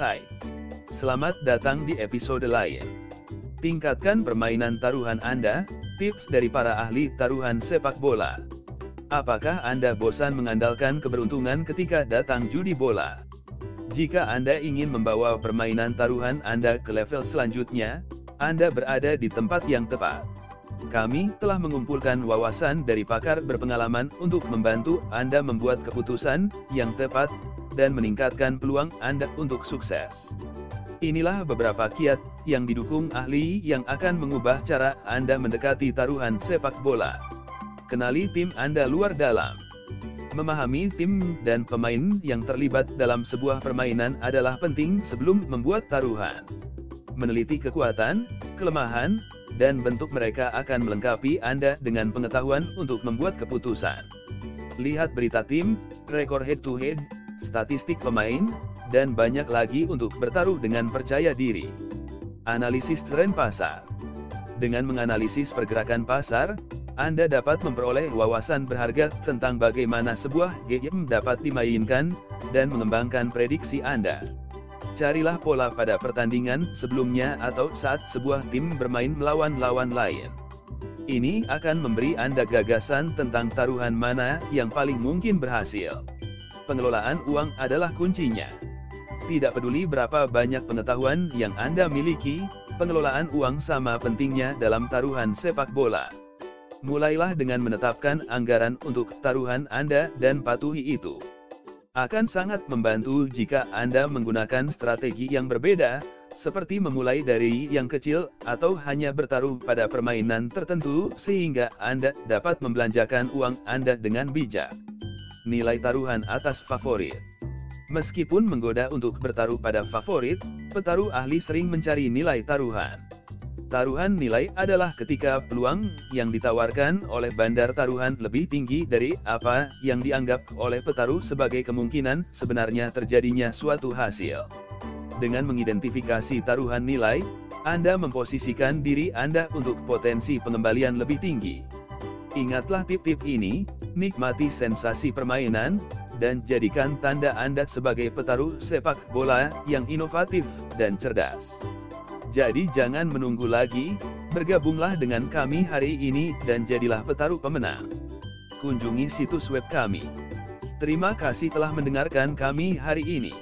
Hai, selamat datang di episode lain. Tingkatkan permainan taruhan Anda, tips dari para ahli taruhan sepak bola. Apakah Anda bosan mengandalkan keberuntungan ketika datang judi bola? Jika Anda ingin membawa permainan taruhan Anda ke level selanjutnya, Anda berada di tempat yang tepat. Kami telah mengumpulkan wawasan dari pakar berpengalaman untuk membantu Anda membuat keputusan yang tepat dan meningkatkan peluang Anda untuk sukses. Inilah beberapa kiat yang didukung ahli yang akan mengubah cara Anda mendekati taruhan sepak bola. Kenali tim Anda luar dalam. Memahami tim dan pemain yang terlibat dalam sebuah permainan adalah penting sebelum membuat taruhan. Meneliti kekuatan, kelemahan, dan bentuk mereka akan melengkapi Anda dengan pengetahuan untuk membuat keputusan. Lihat berita tim, rekor head-to-head, statistik pemain, dan banyak lagi untuk bertaruh dengan percaya diri. Analisis tren pasar Dengan menganalisis pergerakan pasar, Anda dapat memperoleh wawasan berharga tentang bagaimana sebuah game dapat dimainkan, dan mengembangkan prediksi Anda. Carilah pola pada pertandingan sebelumnya atau saat sebuah tim bermain melawan lawan lain. Ini akan memberi Anda gagasan tentang taruhan mana yang paling mungkin berhasil. Pengelolaan uang adalah kuncinya. Tidak peduli berapa banyak pengetahuan yang Anda miliki, pengelolaan uang sama pentingnya dalam taruhan sepak bola. Mulailah dengan menetapkan anggaran untuk taruhan Anda dan patuhi itu akan sangat membantu jika Anda menggunakan strategi yang berbeda, seperti memulai dari yang kecil, atau hanya bertaruh pada permainan tertentu, sehingga Anda dapat membelanjakan uang Anda dengan bijak. Nilai taruhan atas favorit Meskipun menggoda untuk bertaruh pada favorit, petaruh ahli sering mencari nilai taruhan. Taruhan nilai adalah ketika peluang yang ditawarkan oleh bandar taruhan lebih tinggi dari apa yang dianggap oleh petaruh sebagai kemungkinan sebenarnya terjadinya suatu hasil. Dengan mengidentifikasi taruhan nilai, Anda memposisikan diri Anda untuk potensi pengembalian lebih tinggi. Ingatlah tip-tip ini, nikmati sensasi permainan, dan jadikan tanda Anda sebagai petaruh sepak bola yang inovatif dan cerdas. Jadi jangan menunggu lagi, bergabunglah dengan kami hari ini dan jadilah petaruh pemenang. Kunjungi situs web kami. Terima kasih telah mendengarkan kami hari ini.